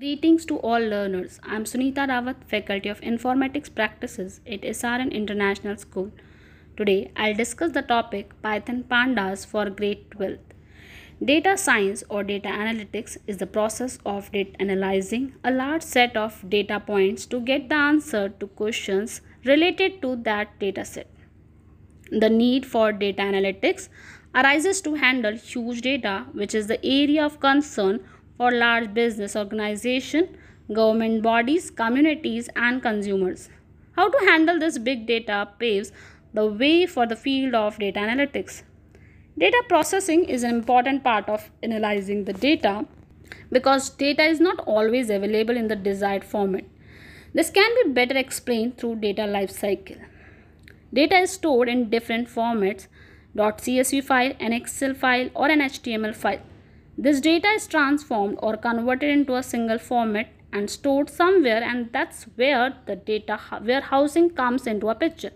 Greetings to all learners. I am Sunita Rawat, Faculty of Informatics Practices at SRN International School. Today, I'll discuss the topic Python Pandas for Grade 12th. Data science or data analytics is the process of analyzing a large set of data points to get the answer to questions related to that data set. The need for data analytics arises to handle huge data, which is the area of concern for large business organization, government bodies, communities and consumers. How to handle this big data paves the way for the field of data analytics. Data processing is an important part of analyzing the data because data is not always available in the desired format. This can be better explained through data lifecycle. Data is stored in different formats .csv file, an Excel file or an HTML file. This data is transformed or converted into a single format and stored somewhere and that's where the data warehousing comes into a picture.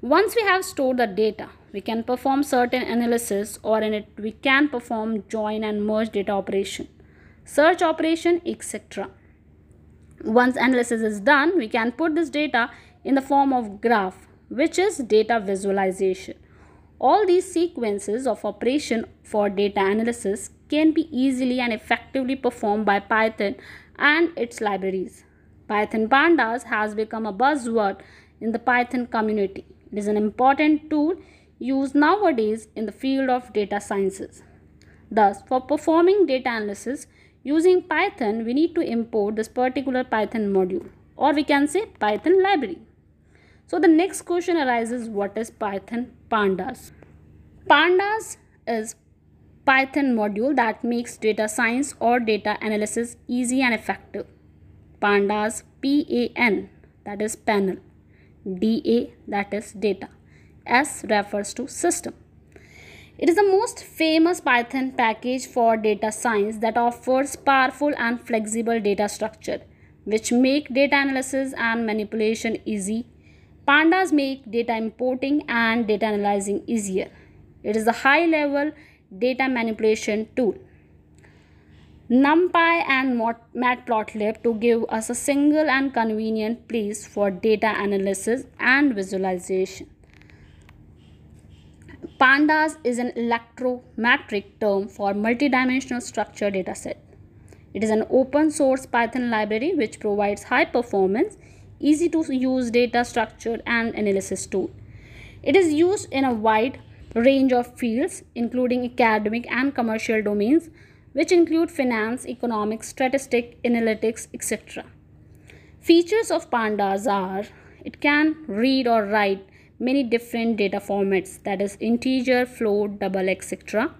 Once we have stored the data, we can perform certain analysis or in it we can perform join and merge data operation, search operation, etc. Once analysis is done, we can put this data in the form of graph, which is data visualization. All these sequences of operation for data analysis can be easily and effectively performed by Python and its libraries. Python Pandas has become a buzzword in the Python community. It is an important tool used nowadays in the field of data sciences. Thus, for performing data analysis using Python, we need to import this particular Python module or we can say Python library. So the next question arises what is Python Pandas? Pandas is Python module that makes data science or data analysis easy and effective. Pandas PAN that is panel. DA that is data. S refers to system. It is the most famous Python package for data science that offers powerful and flexible data structure which make data analysis and manipulation easy. Pandas make data importing and data analyzing easier. It is a high level data manipulation tool. NumPy and Matplotlib to give us a single and convenient place for data analysis and visualization. Pandas is an econometric term for multidimensional structure dataset. It is an open source Python library which provides high performance, easy to use data structure and analysis tool. It is used in a wide range of fields including academic and commercial domains which include finance, economics, statistics, analytics, etc. Features of pandas are it can read or write many different data formats that is integer, float, double, etc.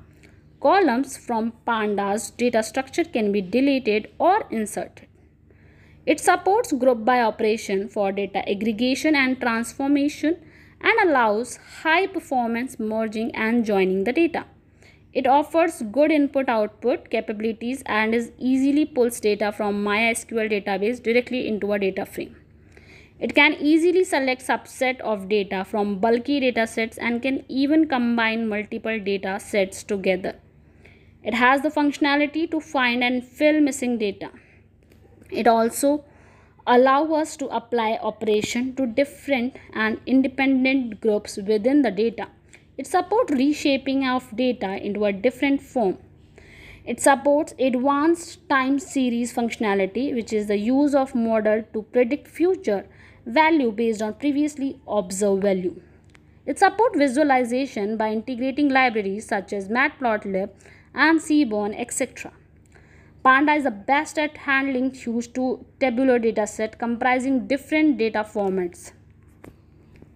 Columns from pandas data structure can be deleted or inserted. It supports group by operation for data aggregation and transformation and allows high performance merging and joining the data. It offers good input output capabilities and is easily pulls data from MySQL database directly into a data frame. It can easily select subset of data from bulky data sets and can even combine multiple data sets together. It has the functionality to find and fill missing data. It also allow us to apply operation to different and independent groups within the data. It supports reshaping of data into a different form. It supports advanced time series functionality which is the use of model to predict future value based on previously observed value. It supports visualization by integrating libraries such as Matplotlib and Seaborn etc. Panda is the best at handling huge to tabular dataset comprising different data formats.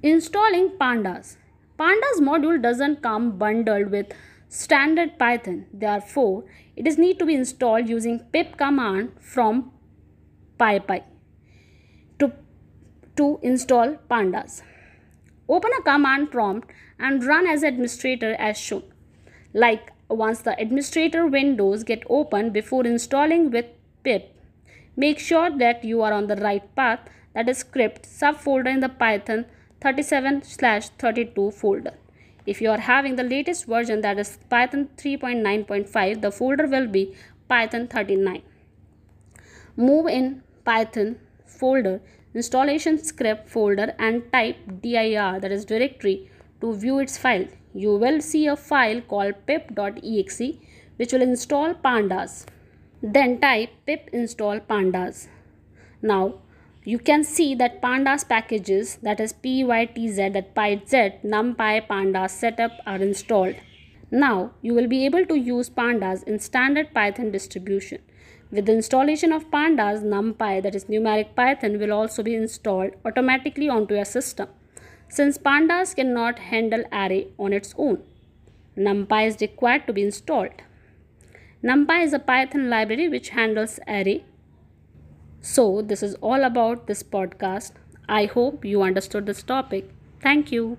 Installing Pandas. Pandas module doesn't come bundled with standard Python. Therefore, it is need to be installed using pip command from PyPy to, to install Pandas. Open a command prompt and run as administrator as shown. Like once the administrator windows get open before installing with pip, make sure that you are on the right path that is script subfolder in the python 37 32 folder. If you are having the latest version that is python 3.9.5 the folder will be python 39. Move in Python folder, installation script folder and type dir that is directory to view its file. You will see a file called pip.exe which will install pandas. Then type pip install pandas. Now you can see that pandas packages that is pytz that pyz numpy pandas setup are installed. Now you will be able to use pandas in standard Python distribution. With the installation of pandas, numpy that is numeric Python will also be installed automatically onto your system. Since pandas cannot handle array on its own, numpy is required to be installed. NumPy is a Python library which handles array. So this is all about this podcast. I hope you understood this topic. Thank you.